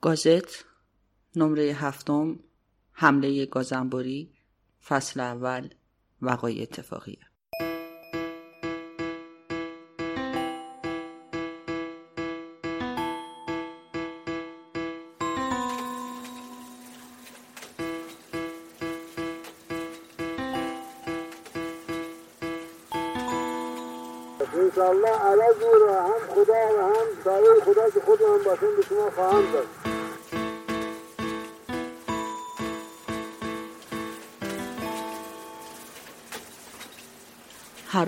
گازت نمره هفتم حمله گازنبوری فصل اول وقای اتفاقیه. انشالله عوض رو هم خدا و هم سایه خدا که خود هم باشن به شما خواهم داد.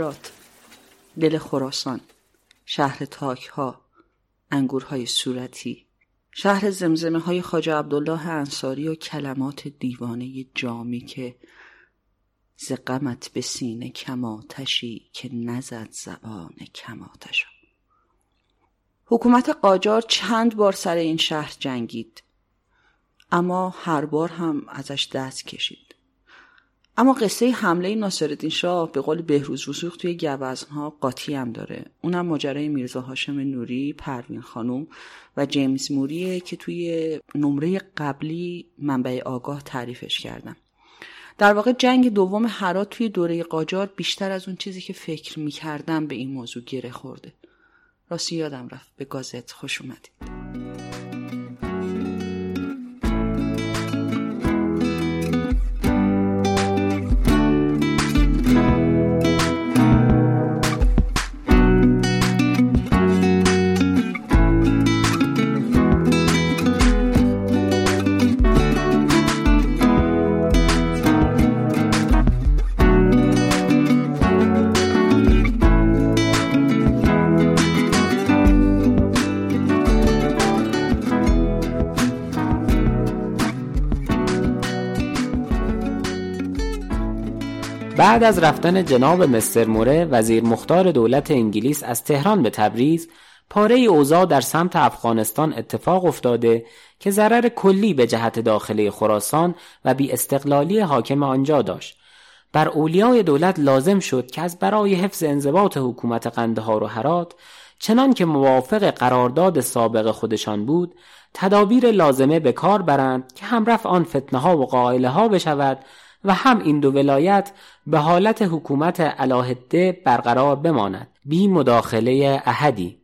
هرات دل خراسان شهر تاک ها انگورهای صورتی شهر زمزمه های خاج عبدالله انصاری و کلمات دیوانه جامی که ز به سینه کماتشی که نزد زبان کماتشا حکومت قاجار چند بار سر این شهر جنگید اما هر بار هم ازش دست کشید. اما قصه حمله ناصرالدین شاه به قول بهروز وسوق توی گوزنها قاطی هم داره. اونم ماجرای میرزا هاشم نوری پروین خانوم و جیمز موریه که توی نمره قبلی منبع آگاه تعریفش کردم در واقع جنگ دوم هرات توی دوره قاجار بیشتر از اون چیزی که فکر می‌کردم به این موضوع گره خورده. راستی یادم رفت. به گازت خوش اومدید. بعد از رفتن جناب مستر موره وزیر مختار دولت انگلیس از تهران به تبریز پاره اوضاع در سمت افغانستان اتفاق افتاده که ضرر کلی به جهت داخلی خراسان و بی استقلالی حاکم آنجا داشت. بر اولیای دولت لازم شد که از برای حفظ انضباط حکومت قندهار و هرات چنان که موافق قرارداد سابق خودشان بود تدابیر لازمه به کار برند که همرفع آن فتنه ها و قائله ها بشود و هم این دو ولایت به حالت حکومت علاهده برقرار بماند. بی مداخله احدی.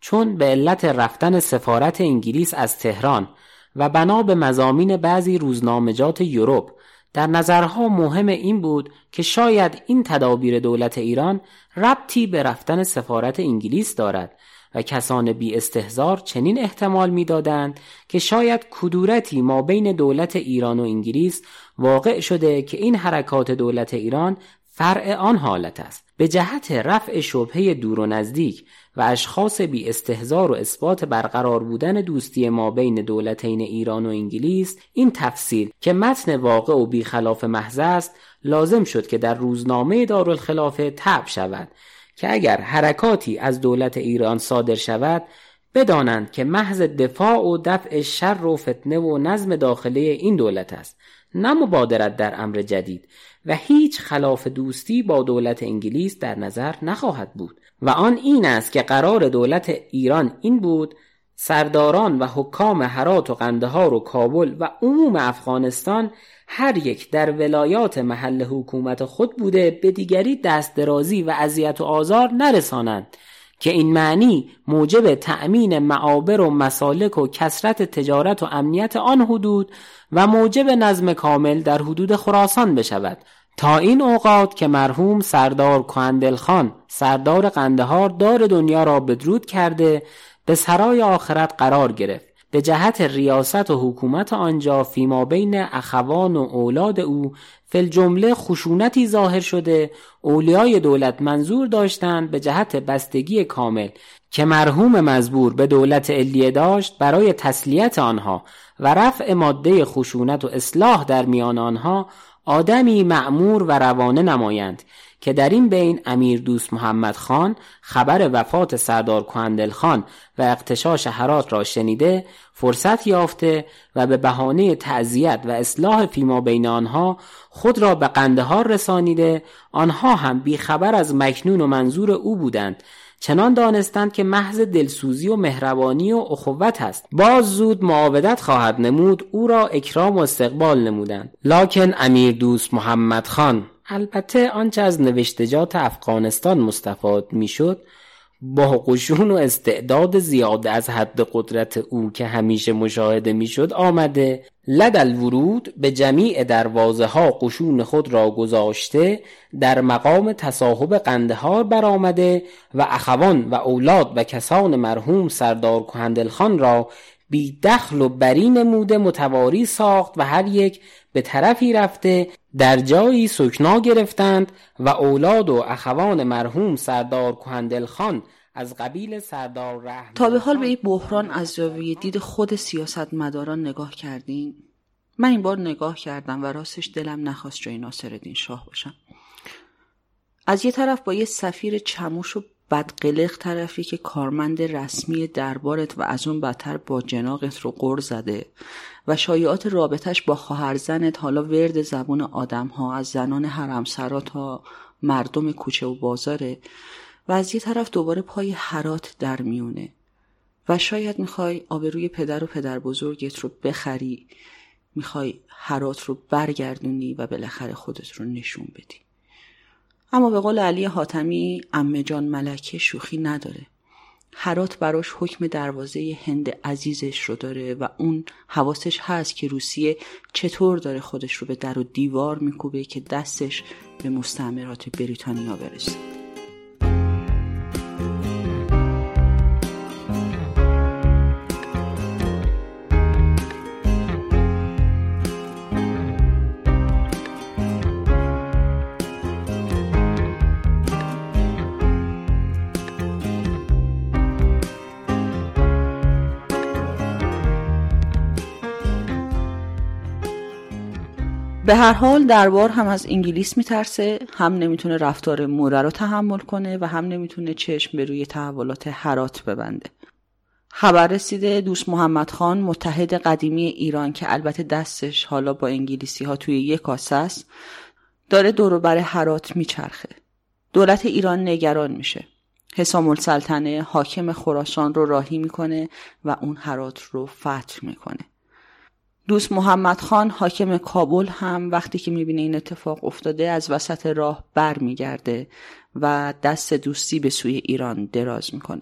چون به علت رفتن سفارت انگلیس از تهران و بنا به مزامین بعضی روزنامجات یوروپ در نظرها مهم این بود که شاید این تدابیر دولت ایران ربطی به رفتن سفارت انگلیس دارد و کسان بی استهزار چنین احتمال می‌دادند که شاید کدورتی ما بین دولت ایران و انگلیس واقع شده که این حرکات دولت ایران فرع آن حالت است. به جهت رفع شبهه دور و نزدیک و اشخاص بی استهزار و اثبات برقرار بودن دوستی ما بین دولتین ایران و انگلیس این تفصیل که متن واقع و بی خلاف محض است لازم شد که در روزنامه دارالخلافه تب شود. که اگر حرکاتی از دولت ایران صادر شود بدانند که محض دفاع و دفع شر و فتنه و نظم داخلی این دولت است نه مبادرت در امر جدید. و هیچ خلاف دوستی با دولت انگلیس در نظر نخواهد بود. و آن این است که قرار دولت ایران این بود سرداران و حکام هرات و قندهار و کابل و عموم افغانستان هر یک در ولایات محل حکومت خود بوده به دیگری دست درازی و اذیت و آزار نرسانند که این معنی موجب تأمین معابر و مسالک و کسرت تجارت و امنیت آن حدود و موجب نظم کامل در حدود خراسان بشود. تا این اوقات که مرحوم سردار کهندل خان سردار قندهار دار دنیا را بدرود کرده به سرای آخرت قرار گرفت. به جهت ریاست و حکومت آنجا فیما بین اخوان و اولاد او فل جمله خشونتی ظاهر شده اولیای دولت منظور داشتند به جهت بستگی کامل که مرحوم مزبور به دولت علیه داشت برای تسلیت آنها و رفع ماده خشونت و اصلاح در میان آنها آدمی معمور و روانه نمایند که در این بین امیر دوست محمد خان خبر وفات سردار کهندل خان و اقتشاش حرات را شنیده فرصت یافته و به بهانه تعذیت و اصلاح فیما بین آنها خود را به قندهار رسانیده آنها هم بیخبر از مکنون و منظور او بودند. چنان دانستند که محض دلسوزی و مهربانی و اخوت است. باز زود معاودت خواهد نمود او را اکرام و استقبال نمودند. لاکن امیر دوست محمد خان البته آنچه از نوشتجات افغانستان مستفاد می‌شد با قشون و استعداد زیاده از حد قدرت او که همیشه مشاهده می‌شد آمده. لد الورود به جمیع دروازه ها قشون خود را گذاشته در مقام تصاحب قندهار برآمده و اخوان و اولاد و کسان مرحوم سردار کهندل خان را بی دخل و بری نموده متواری ساخت و هر یک به طرفی رفته در جایی سکنا گرفتند و اولاد و اخوان مرحوم سردار کهندل خان از قبیل سردار رحم تا به حال به این بحران از زاویه دید خود سیاستمداران نگاه کردین؟ من این بار نگاه کردم و راستش دلم نخواست جای ناصرالدین شاه باشم. از یه طرف با یه سفیر چموش و بدقلق طرفی که کارمند رسمی دربارت و از اون بدتر با جناقت رو قر زده و شایعات رابطش با خواهرزنت حالا ورد زبون آدم ها از زنان حرمسرا تا مردم کوچه و بازاره و از یه طرف دوباره پای حرات در میونه و شاید می‌خوای آبروی پدر و پدر بزرگت رو بخری می‌خوای حرات رو برگردونی و بالاخره خودت رو نشون بدی. اما به قول علی حاتمی امه جان ملکه شوخی نداره. حرات براش حکم دروازه هند عزیزش رو داره و اون حواسش هست که روسیه چطور داره خودش رو به در و دیوار میکوبه که دستش به مستعمرات بریتانیا برسه. به هر حال دربار هم از انگلیس میترسه هم نمی‌تونه رفتار موره رو تحمل کنه و هم نمی‌تونه چشم به روی تحولات حرات ببنده. خبر رسیده دوست محمد خان متحد قدیمی ایران که البته دستش حالا با انگلیسی ها توی یک کاسه است داره دورو بر حرات میچرخه. دولت ایران نگران میشه. حسام السلطنه حاکم خراسان رو راهی می‌کنه و اون حرات رو فتح می‌کنه. دوست محمد خان حاکم کابل هم وقتی که می‌بینه این اتفاق افتاده از وسط راه بر میگرده و دست دوستی به سوی ایران دراز می‌کنه.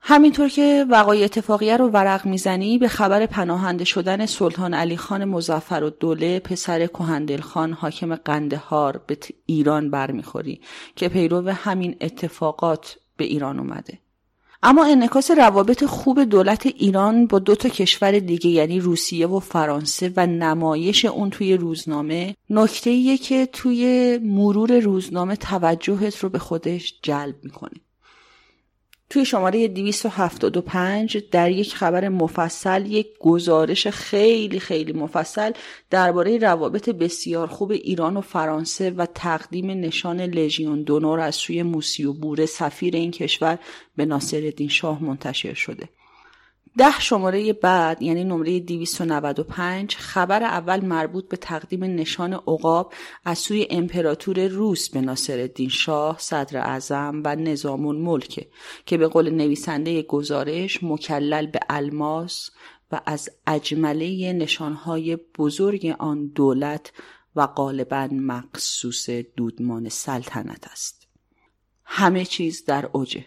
همینطور که وقای اتفاقیه رو ورق می‌زنی به خبر پناهنده شدن سلطان علی خان مزفر و دوله پسر کهندل خان حاکم قندهار به ایران برمیخوری که پیرو همین اتفاقات به ایران اومده. اما انعکاس روابط خوب دولت ایران با دو تا کشور دیگه یعنی روسیه و فرانسه و نمایش اون توی روزنامه نکته ایه که توی مرور روزنامه توجهت رو به خودش جلب می‌کنه. توی شماره 275 در یک خبر مفصل یک گزارش خیلی خیلی مفصل درباره روابط بسیار خوب ایران و فرانسه و تقدیم نشان لژیون دونور از سوی موسی و بوره سفیر این کشور به ناصرالدین شاه منتشر شده. ده شماره بعد یعنی نمره 295 خبر اول مربوط به تقدیم نشان عقاب از سوی امپراتور روس به ناصرالدین شاه صدر اعظم و نظام الملک که به قول نویسنده گزارش مکلل به الماس و از اجمله نشانهای بزرگ آن دولت و غالبا مقصوص دودمان سلطنت است. همه چیز در اوجه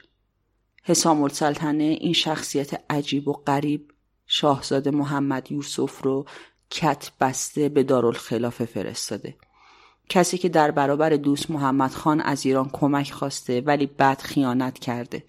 حسام السلطنه این شخصیت عجیب و غریب شاهزاده محمد یوسف رو کت بسته به دارالخلافه فرستاده. کسی که در برابر دوست محمد خان از ایران کمک خواسته ولی بعد خیانت کرده.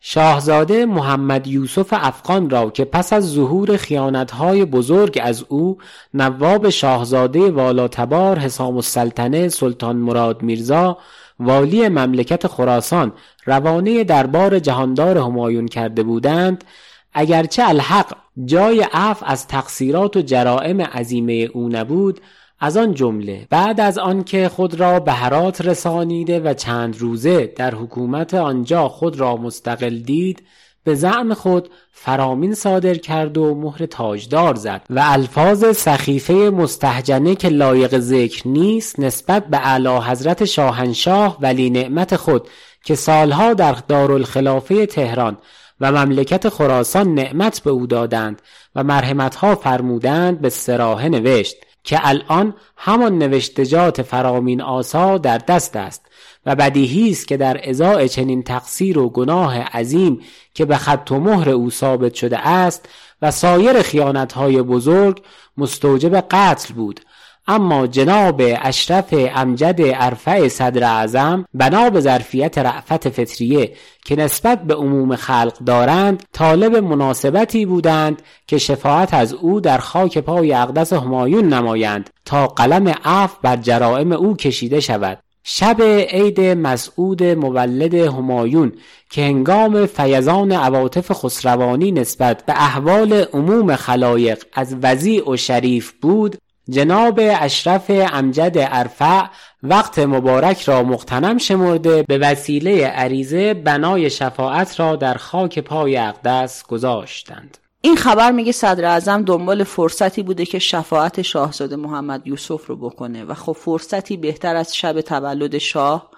شاهزاده محمد یوسف افغان را که پس از ظهور خیانتهای بزرگ از او نواب شاهزاده والاتبار حسام السلطنه سلطان مراد میرزا والی مملکت خراسان روانه دربار جهاندار همایون کرده بودند اگرچه الحق جای عفو از تقصیرات و جرائم عظیمه او نبود از آن جمله بعد از آنکه خود را به هرات رسانیده و چند روزه در حکومت آنجا خود را مستقل دید به زعم خود فرامین صادر کرد و مهر تاجدار زد و الفاظ سخیفه مستهجنه که لایق ذکر نیست نسبت به اعلی حضرت شاهنشاه ولی نعمت خود که سالها در دارالخلافه تهران و مملکت خراسان نعمت به او دادند و مرحمتها فرمودند به سراحه نوشت. که الان همان نوشتجات فرامین آسا در دست است و بدیهی است که در ازای چنین تقصیر و گناه عظیم که به خط و مهر او ثابت شده است و سایر خیانتهای بزرگ مستوجب قتل بود. اما جناب اشرف امجد ارفع صدر اعظم بنا به ظرفیت رأفت فطریه که نسبت به عموم خلق دارند طالب مناسبتی بودند که شفاعت از او در خاک پای اقدس همایون نمایند تا قلم عفو بر جرائم او کشیده شود. شب عید مسعود مولد همایون که هنگام فیضان عواطف خسروانی نسبت به احوال عموم خلایق از وضیع و شریف بود جناب اشرف امجد ارفع وقت مبارک را مغتنم شمرده به وسیله عریضه بنای شفاعت را در خاک پای اقدس گذاشتند. این خبر میگه صدر اعظم دنبال فرصتی بوده که شفاعت شاهزاده محمد یوسف رو بکنه و خب فرصتی بهتر از شب تولد شاه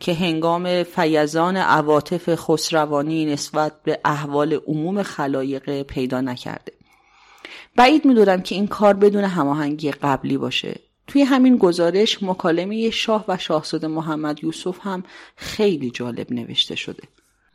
که هنگام فیضان عواطف خسروانی نسبت به احوال عموم خلایق پیدا نکرده. بعید می‌دونم که این کار بدون هماهنگی قبلی باشه. توی همین گزارش مکالمه شاه و شاهزاده محمد یوسف هم خیلی جالب نوشته شده.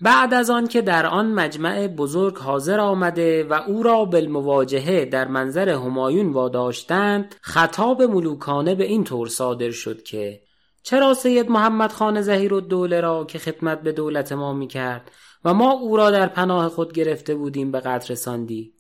بعد از آن که در آن مجمع بزرگ حاضر آمده و او را بالمواجهه در منظر همایون واداشتند خطاب ملوکانه به این طور صادر شد که چرا سید محمد خان زهیر الدوله را که خدمت به دولت ما می کرد و ما او را در پناه خود گرفته بودیم به قدر رساندی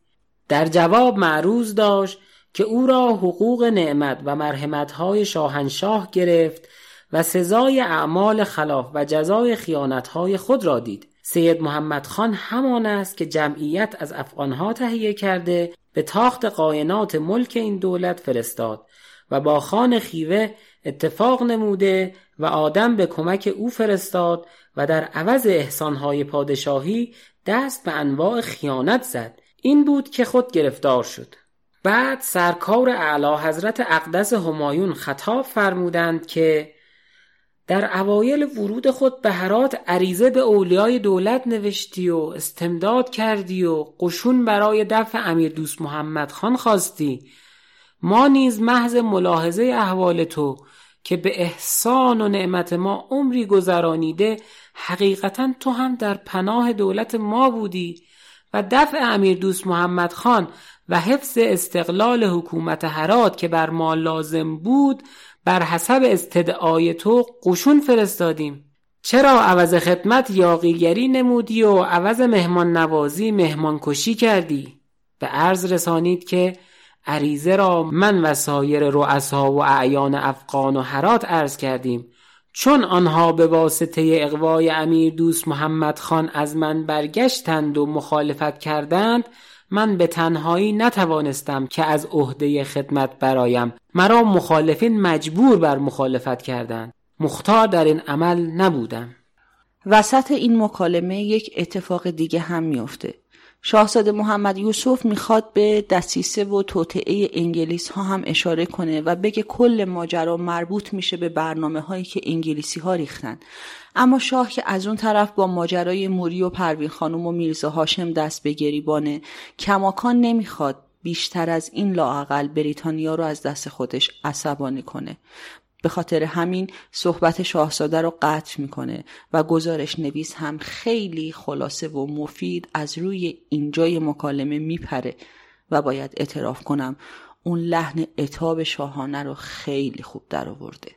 در جواب معروض داشت که او را حقوق نعمت و مرحمتهای شاهنشاه گرفت و سزای اعمال خلاف و جزای خیانتهای خود را دید. سید محمد خان همان است که جمعیت از افغانها تهیه کرده به تاخت قاینات ملک این دولت فرستاد و با خان خیوه اتفاق نموده و آدم به کمک او فرستاد و در عوض احسانهای پادشاهی دست به انواع خیانت زد. این بود که خود گرفتار شد. بعد سرکار اعلی حضرت اقدس همایون خطاب فرمودند که در اوایل ورود خود به هرات عریضه به اولیای دولت نوشتی و استمداد کردی و قشون برای دفع امیر دوست محمد خان خواستی. ما نیز محض ملاحظه احوال تو که به احسان و نعمت ما عمری گذرانیده حقیقتا تو هم در پناه دولت ما بودی. و دفع امیر دوست محمد خان و حفظ استقلال حکومت هرات که بر ما لازم بود بر حسب استدعای تو قشون فرستادیم. چرا عوض خدمت یاقیگری نمودی و عوض مهمان نوازی مهمان کشی کردی؟ به عرض رسانید که عریزه را من و سایر رؤسا و اعیان افغان و هرات عرض کردیم. چون آنها به واسطه اقوای امیر دوست محمد خان از من برگشتند و مخالفت کردند من به تنهایی نتوانستم که از عهده خدمت برایم. مرا مخالفین مجبور بر مخالفت کردند. مختار در این عمل نبودم. وسط این مکالمه یک اتفاق دیگه هم میافته. شاهزاده محمد یوسف می‌خواد به دسیسه و توطعه انگلیس ها هم اشاره کنه و بگه کل ماجرا مربوط میشه به برنامه هایی که انگلیسی ها ریختن. اما شاه که از اون طرف با ماجرای موری و پروین خانم و میرزا هاشم دست به گریبانه کماکان نمی‌خواد بیشتر از این لاعقل بریتانیا رو از دست خودش عصبانی کنه. به خاطر همین صحبت شاهزاده رو قطع می‌کنه و گزارش نویس هم خیلی خلاصه و مفید از روی اینجای مکالمه میپره و باید اعتراف کنم اون لحن اتاب شاهانه رو خیلی خوب در آورده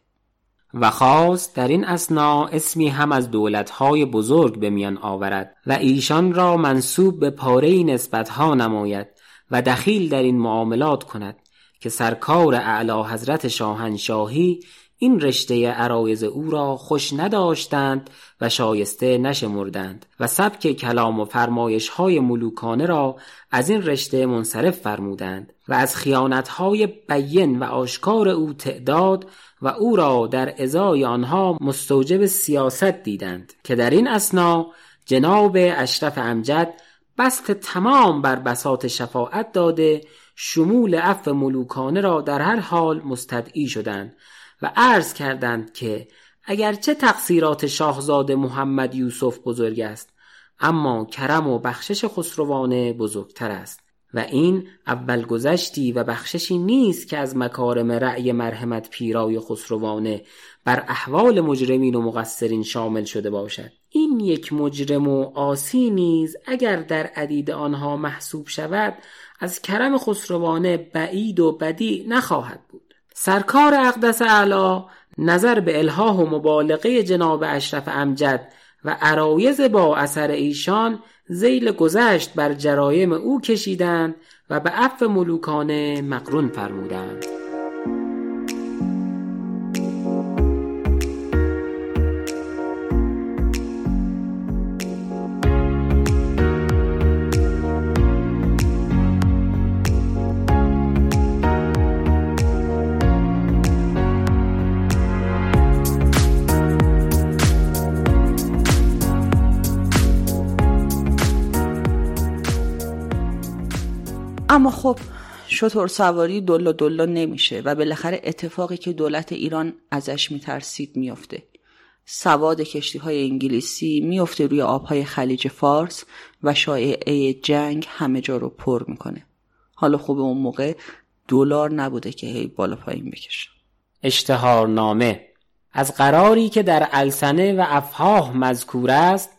و خواست در این اسنا اسمی هم از دولتهای بزرگ به میان آورد و ایشان را منصوب به پاره نسبتها نماید و دخیل در این معاملات کند. که سرکار اعلی حضرت شاهنشاهی این رشته عرایز او را خوش نداشتند و شایسته نشمردند و سبک کلام و فرمایش های ملوکانه را از این رشته منصرف فرمودند و از خیانت های بین و آشکار او تعداد و او را در ازای آنها مستوجب سیاست دیدند که در این اسنا جناب اشرف امجد بست تمام بر بساط شفاعت داده شمول عفو ملوکانه را در هر حال مستدعی شدند و عرض کردند که اگرچه تقصیرات شاهزاده محمد یوسف بزرگ است اما کرم و بخشش خسروانه بزرگتر است و این اول گذشتی و بخششی نیست که از مکارم رأی مرحمت پیرای خسروانه بر احوال مجرمین و مقصرین شامل شده باشد. این یک مجرم و آسی نیز اگر در عدید آنها محسوب شود از کرم خسروانه بعید و بدی نخواهد بود. سرکار اقدس اعلی نظر به الهاه و مبالغه جناب اشرف امجد و عرایز با اثر ایشان زیل گذشت بر جرایم او کشیدند و به عفو ملوکانه مقرون فرمودند. اما خب شطور سواری دلا دلا نمیشه و بالاخره اتفاقی که دولت ایران ازش میترسید میافته. سواد کشتی های انگلیسی میفته روی آبهای خلیج فارس و شایعه جنگ همه جا رو پر می‌کنه. حالا خوب اون موقع دلار نبوده که هی بالا پایین بکشه. اشتهارنامه. از قراری که در السنه و افهاه مذکور است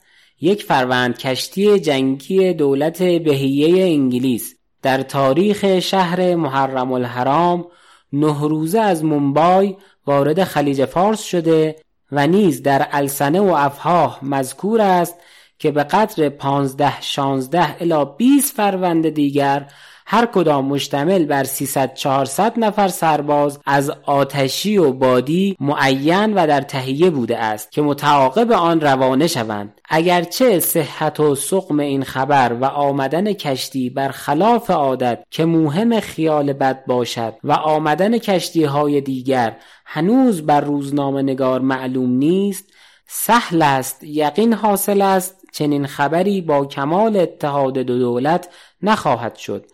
یک فروند کشتی جنگی دولت بهیه انگلیس در تاریخ شهر محرم الحرام نه روزه از منبای وارد خلیج فارس شده و نیز در السنه و افهاه مذکور است که به قدر پانزده شانزده الا 20 فروند دیگر هر کدام مشتمل بر 300 400 نفر سرباز از آتشی و بادی معین و در تهیه بوده است که متعاقب آن روانه شوند. اگرچه صحت و سقم این خبر و آمدن کشتی بر خلاف عادت که موهم خیال بد باشد و آمدن کشتی های دیگر هنوز بر روزنامه نگار معلوم نیست سهل است یقین حاصل است چنین خبری با کمال اتحاد دو دولت نخواهد شد.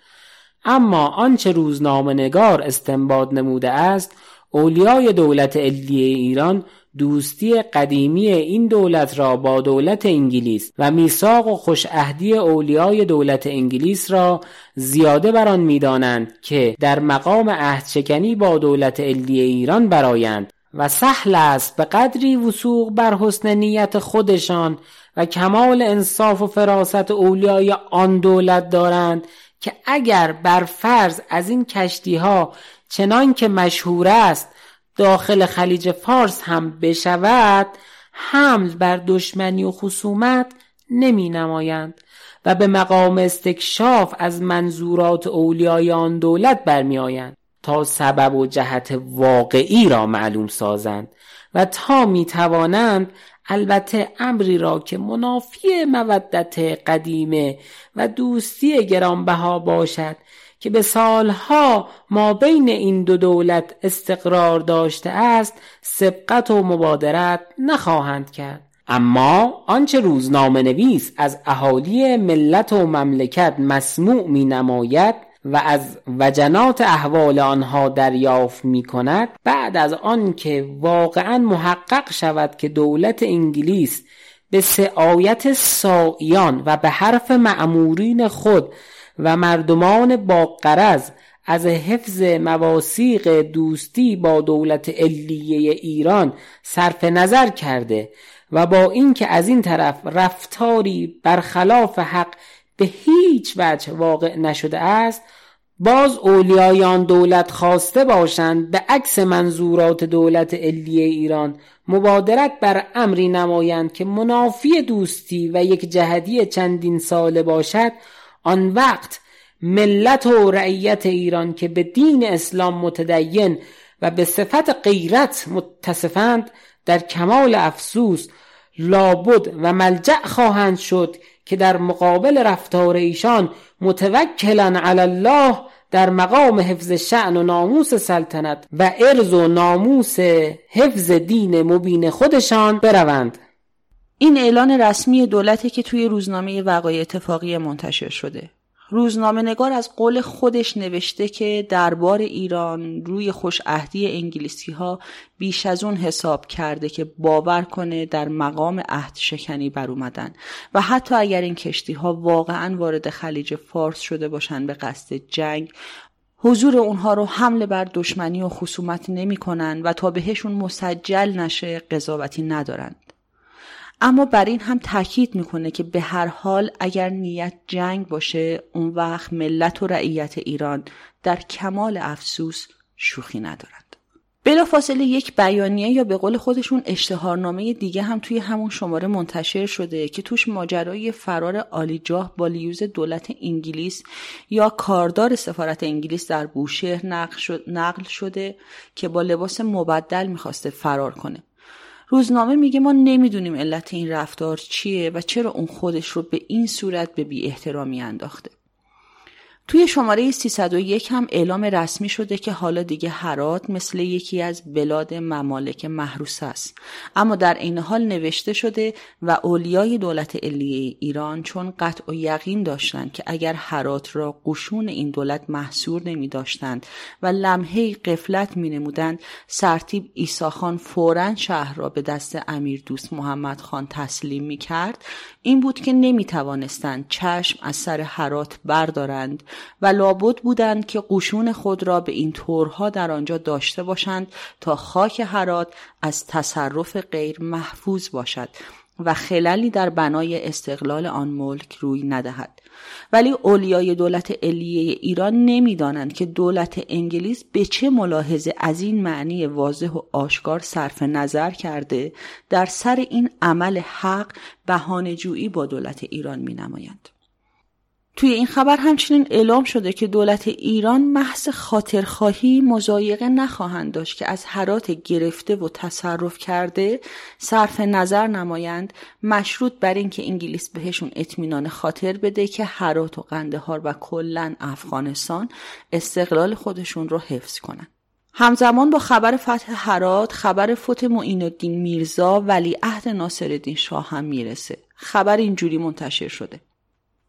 اما آنچه روزنامه نگار استنباط نموده است اولیای دولت علیه ایران دوستی قدیمی این دولت را با دولت انگلیس و میثاق و خوشعهدی اولیای دولت انگلیس را زیاده بر آن می‌دانند که در مقام عهدشکنی با دولت علیه ایران برایند و سهل است به قدری وسوق بر حسن نیت خودشان و کمال انصاف و فراست اولیای آن دولت دارند که اگر بر فرض از این کشتی ها چنان که مشهور است داخل خلیج فارس هم بشود حمل بر دشمنی و خصومت نمی نمایند و به مقام استکشاف از منظورات اولیای آن دولت برمی آیند تا سبب و جهت واقعی را معلوم سازند و تا می توانند البته امری را که منافی مودت قدیمه و دوستی گرانبها باشد که به سالها ما بین این دو دولت استقرار داشته است سبقت و مبادرت نخواهند کرد. اما آنچه روزنامه نویس از اهالی ملت و مملکت مسموع می نماید و از وجنات احوال آنها دریافت می کند بعد از آنکه واقعا محقق شود که دولت انگلیس به سعایت سائیان و به حرف معمورین خود و مردمان با قرض از حفظ مواسیق دوستی با دولت علیه ایران صرف نظر کرده و با اینکه از این طرف رفتاری برخلاف حق به هیچ وجه واقع نشده است باز اولیای آن دولت خواسته باشند به عکس منظورات دولت علیه ایران مبادرت بر امری نمایند که منافی دوستی و یک جهدی چندین ساله باشد آن وقت ملت و رعیت ایران که به دین اسلام متدین و به صفت غیرت متصفند در کمال افسوس لابد و ملجع خواهند شد که در مقابل رفتار ایشان متوکلا علی الله در مقام حفظ شعن و ناموس سلطنت و ارز و ناموس حفظ دین مبین خودشان بروند. این اعلان رسمی دولتی که توی روزنامه وقایع اتفاقی منتشر شده. روزنامه نگار از قول خودش نوشته که دربار ایران روی خوش عهدی انگلیسی ها بیش از اون حساب کرده که باور کنه در مقام عهد شکنی بر اومدن و حتی اگر این کشتی ها واقعا وارد خلیج فارس شده باشن به قصد جنگ حضور اونها رو حمله بر دشمنی و خصومت نمی کنن و تا بهشون مسجل نشه قضاوتی ندارن. اما بر این هم تاکید می‌کنه که به هر حال اگر نیت جنگ باشه اون وقت ملت و رعیت ایران در کمال افسوس شوخی ندارند فاصله یک بیانیه یا به قول خودشون اشتهارنامه دیگه هم توی همون شماره منتشر شده که توش ماجرای فرار آلیجاه با لیوز دولت انگلیس یا کاردار سفارت انگلیس در بوشهر نقل شده که با لباس مبدل می‌خواسته فرار کنه. روزنامه میگه ما نمی‌دونیم علت این رفتار چیه و چرا اون خودش رو به این صورت به بی احترامی انداخته. توی شماره 301 هم اعلام رسمی شده که حالا دیگه هرات مثل یکی از بلاد ممالک محروس است. اما در این حال نوشته شده و اولیای دولت علیه ایران چون قطع و یقین داشتند که اگر هرات را قشون این دولت محصور نمی داشتند و لمحه قفلت می نمودند سرتیب ایساخان فورا شهر را به دست امیر دوست محمد خان تسلیم می کرد این بود که نمی توانستند چشم از سر هرات بردارند و لابد بودند که قشون خود را به این طورها در آنجا داشته باشند تا خاک هرات از تصرف غیر محفوظ باشد. و خلالی در بنای استقلال آن ملک روی ندهد ولی اولیای دولت علیه ایران نمی‌دانند که دولت انگلیس به چه ملاحظه از این معنی واضح و آشکار صرف نظر کرده در سر این عمل حق بهانه جویی با دولت ایران می نمایند. توی این خبر همچنین اعلام شده که دولت ایران محض خاطرخواهی مزایقه نخواهند داشت که از حرات گرفته و تصرف کرده صرف نظر نمایند مشروط بر اینکه انگلیس بهشون اطمینان خاطر بده که حرات و قندهار و کلا افغانستان استقلال خودشون رو حفظ کنند. همزمان با خبر فتح حرات خبر فوت معین الدین میرزا ولی عهد ناصرالدین شاه هم می‌رسه خبر اینجوری منتشر شده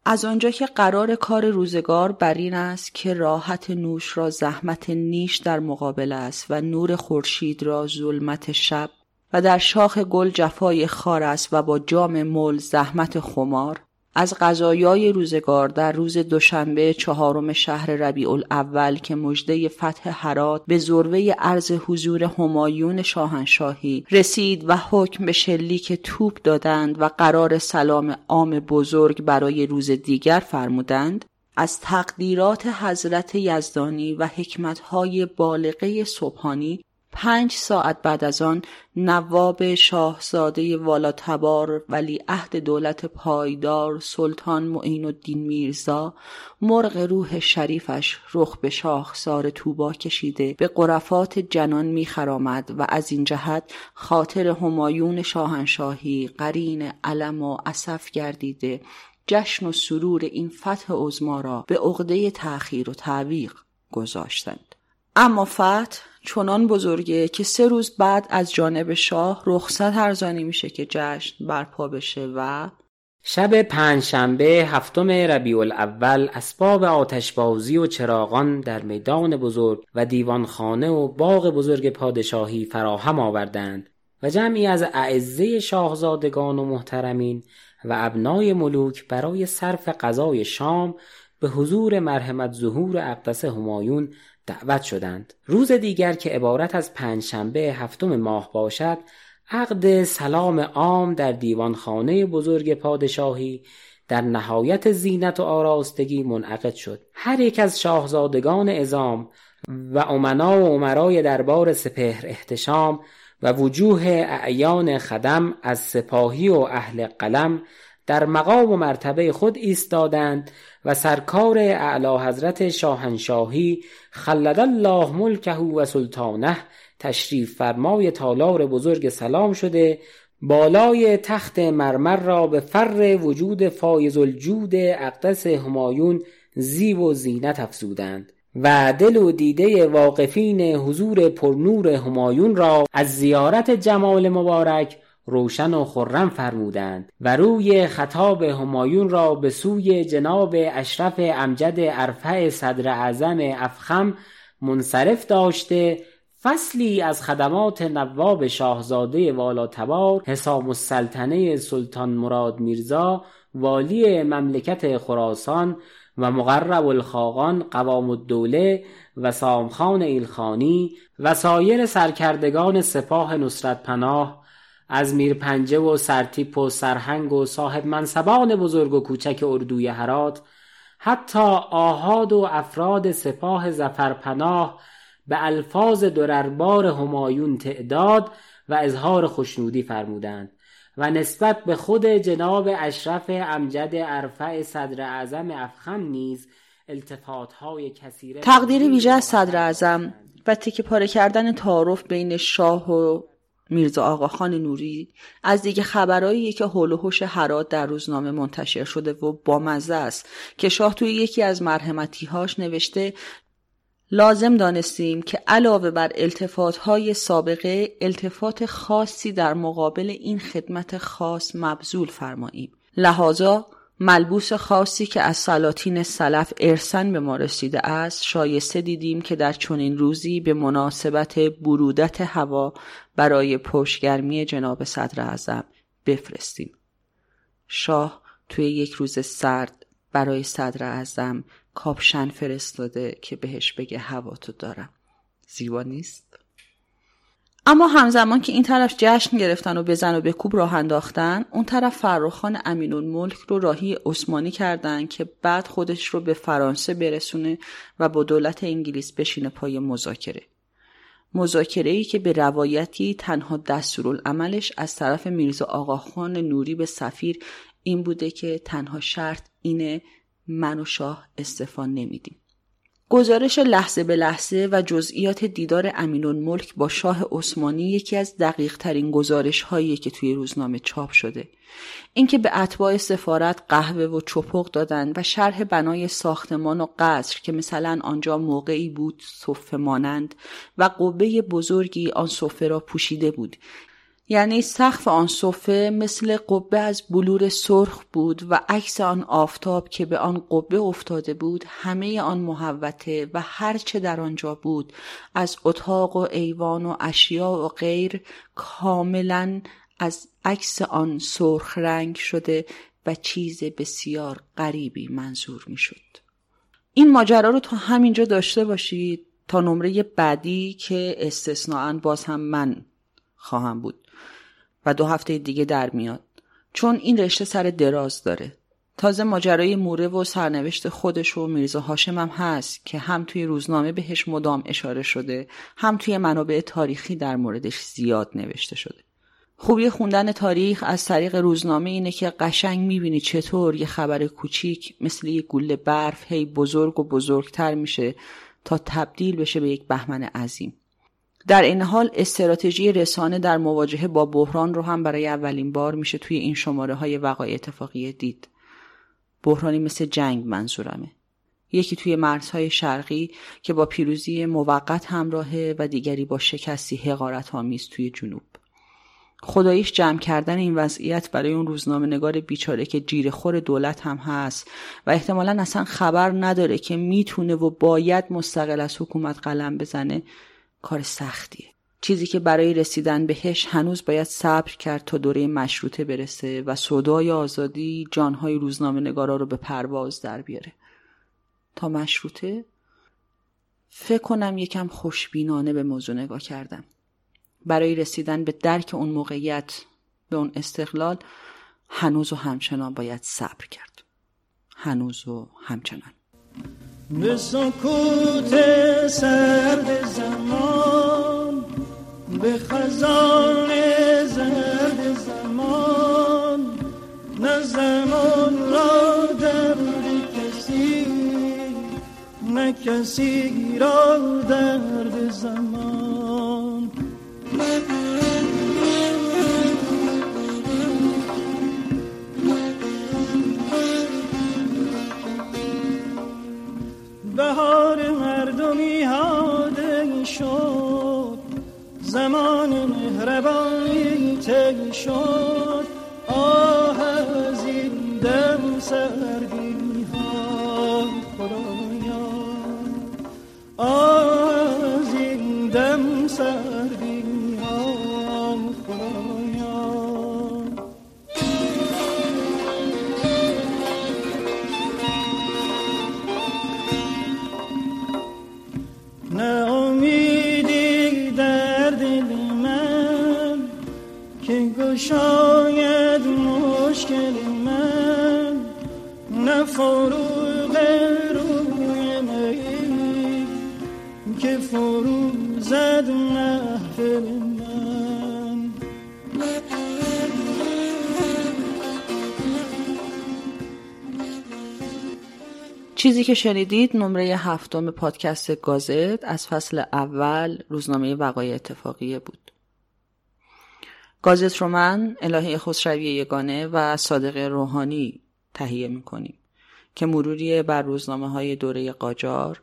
از آنجا که قرار کار روزگار بر این است که راحت نوش را زحمت نیش در مقابل است و نور خورشید را ظلمت شب و در شاخ گل جفای خار است و با جام مل زحمت خمار. از غذایای روزگار در روز دوشنبه چهارم شهر ربیع الاول که مژده فتح حرات به ذروه عرض حضور همایون شاهنشاهی رسید و حکم به شلیک توپ دادند و قرار سلام عام بزرگ برای روز دیگر فرمودند. از تقدیرات حضرت یزدانی و حکمتهای بالغه صبحانی پنج ساعت بعد از آن نواب شاهزاده والاتبار ولی عهد دولت پایدار سلطان معین الدین میرزا مرغ روح شریفش رخ به شاخسار توبا کشیده به قرفات جنان میخرامد و از این جهت خاطر همایون شاهنشاهی قرین علم و اصف گردیده. جشن و سرور این فتح عزما را به عقده تأخیر و تعویق گذاشتند. اما فتح چنان بزرگه که سه روز بعد از جانب شاه رخصت ارزانی میشه که جشن برپا بشه و شب پنجشنبه هفتم ربیع الاول اسباب آتشبازی و چراغان در میدان بزرگ و دیوانخانه و باغ بزرگ پادشاهی فراهم آوردند و جمعی از اعزه شاهزادگان و محترمین و ابنای ملوک برای صرف غذای شام به حضور مرحمت ظهور اقدس همایون دعوت شدند. روز دیگر که عبارت از پنجشنبه هفتم ماه باشد عقد سلام عام در دیوانخانه بزرگ پادشاهی در نهایت زینت و آراستگی منعقد شد. هر یک از شاهزادگان ازام و امنا و عمرای دربار سپهر احتشام و وجوه اعیان خدم از سپاهی و اهل قلم در مقام و مرتبه خود ایستادند و سرکار اعلی حضرت شاهنشاهی خلد الله ملکه و سلطانه تشریف فرمای تالار بزرگ سلام شده بالای تخت مرمر را به فر وجود فایز الجود اقدس همایون زیب و زینت افزودند و دل و دیده واقفین حضور پرنور همایون را از زیارت جمال مبارک روشن و خرم فرمودند و روی خطاب همایون را به سوی جناب اشرف امجد ارفع صدر اعظم افخم منصرف داشته فصلی از خدمات نواب شاهزاده والاتبار حسام السلطنه سلطان مراد میرزا والی مملکت خراسان و مقرب الخاقان قوام الدوله و سامخان ایلخانی و سایر سرکردگان سپاه نصرت پناه از میرپنجه و سرتیپ و سرهنگ و صاحب منصبان بزرگ و کوچک اردوی هرات حتی آحاد و افراد سپاه زفرپناه به الفاظ درربار همایون تعداد و اظهار خوشنودی فرمودند و نسبت به خود جناب اشرف امجد ارفع صدر اعظم افخم نیز التفاتهای کثیره تقدیر ویژه از صدر اعظم و تکه پاره کردن تعارف بین شاه و میرزا آقاخان نوری از دیگه خبرایی که حول و حوش حرات در روزنامه منتشر شده و بامزه است که شاه توی یکی از مرحمتیهاش نوشته لازم دانستیم که علاوه بر التفات های سابقه التفات خاصی در مقابل این خدمت خاص مبذول فرماییم. لحاظا ملبوس خاصی که از سلاطین سلف ارثاً به ما رسیده است شایسته دیدیم که در چنین روزی به مناسبت برودت هوا برای پشت‌گرمی جناب صدر اعظم بفرستیم. شاه توی یک روز سرد برای صدر اعظم کاپشن فرستاده که بهش بگه هواتو دارم. زیبا نیست؟ اما همزمان که این طرف جشن گرفتن و بزن و بکوب راه انداختن اون طرف فرخ‌خان امین‌الملک رو راهی عثمانی کردن که بعد خودش رو به فرانسه برسونه و با دولت انگلیس بشینه پای مذاکره. مذاکره ای که به روایتی تنها دستورالعملش از طرف میرزا آقاخان نوری به سفیر این بوده که تنها شرط اینه من و شاه استفا نمیدیم. گزارش لحظه به لحظه و جزئیات دیدار امینون ملک با شاه عثمانی یکی از دقیق ترین گزارش هایی که توی روزنامه چاپ شده. اینکه به اتباع سفارت قهوه و چپق دادن و شرح بنای ساختمان و قصر که مثلا آنجا موقعی بود صفه مانند و قبه بزرگی آن صفه را پوشیده بود یعنی سقف آن صفه مثل قبه از بلور سرخ بود و عکس آن آفتاب که به آن قبه افتاده بود همه آن محوته و هر چه در آنجا بود از اتاق و ایوان و اشیا و غیر کاملا از عکس آن سرخ رنگ شده و چیز بسیار غریبی منظور می شد. این ماجرا رو تا همینجا داشته باشید تا نمره بعدی که استثناعا باز هم من خواهم بود و دو هفته دیگه در میاد. چون این رشته سر دراز داره. تازه ماجرای موره و سرنوشت خودش و میرزا هاشم هم هست که هم توی روزنامه بهش مدام اشاره شده هم توی منابع تاریخی در موردش زیاد نوشته شده. خوبی خوندن تاریخ از طریق روزنامه اینه که قشنگ می‌بینی چطور یه خبر کوچیک مثل یه گوله برف هی بزرگ و بزرگتر میشه تا تبدیل بشه به یک بهمن عظیم. در این حال استراتژی رسانه در مواجهه با بحران رو هم برای اولین بار میشه توی این شماره های وقایع اتفاقی دید. بحرانی مثل جنگ منظورمه. یکی توی مرزهای شرقی که با پیروزی موقت همراهه و دیگری با شکستی حقارت آمیز توی جنوب. خداییش جمع کردن این وضعیت برای اون روزنامه نگار بیچاره که جیر خور دولت هم هست و احتمالا اصلا خبر نداره که می‌تونه و باید مستقل از حکومت قلم بزنه کار سختیه. چیزی که برای رسیدن بهش هنوز باید صبر کرد تا دوره مشروطه برسه و صدای آزادی جانهای روزنامه نگارا رو به پرواز در بیاره. تا مشروطه فکر کنم یکم خوشبینانه به موضوع نگاه کردم. برای رسیدن به درک اون موقعیت به اون استقلال هنوز و همچنان باید صبر کرد. هنوز و همچنان. به سکوت سرد زمان به خزان زرد زمان نه زمان را درد کسی نه کسی را درد زمان مهربانی تی شد آه از این دم سردی که فرو زد محفل من چیزی که شنیدید نمره هفتم پادکست گازت از فصل اول روزنامه وقایع اتفاقیه بود. گازت رو من الهه خسروی یگانه و صادق روحانی تهیه می‌کنیم که مروری بر روزنامه های دوره قاجار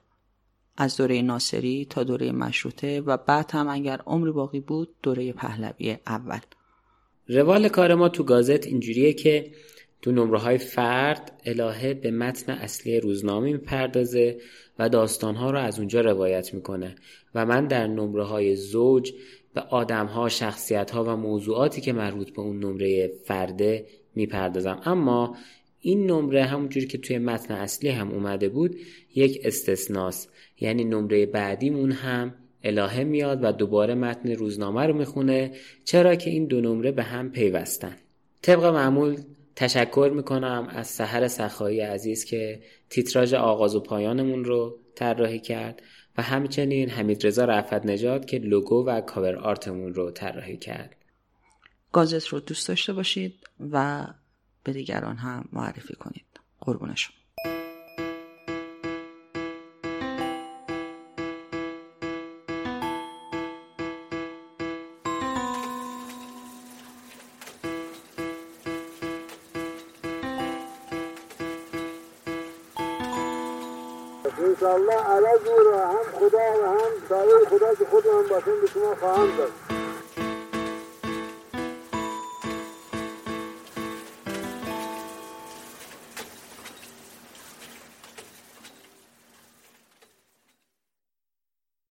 از دوره ناصری تا دوره مشروطه و بعد هم اگر عمری باقی بود دوره پهلوی اول. روال کار ما تو گازت اینجوریه که تو نمره های فرد الهه به متن اصلی روزنامه می‌پردازه و داستانها رو از اونجا روایت می‌کنه. و من در نمره های زوج به آدم ها، شخصیت ها و موضوعاتی که مربوط به اون نمره فرده می‌پردازم. اما این نمره همونجوری که توی متن اصلی هم اومده بود یک استثناست یعنی نمره بعدیمون هم الهه میاد و دوباره متن روزنامه رو می‌خونه چرا که این دو نمره به هم پیوستن. طبق معمول تشکر می‌کنم از سحر سخایی عزیز که تیتراژ آغاز و پایانمون رو طراحی کرد و همچنین حمید رضا رفت نجات که لوگو و کاور آرتمون رو طراحی کرد. گازت رو دوست داشته باشید و به دیگران هم معرفی کنید. قربون خدا که خود من باشم به شما خواهم داد.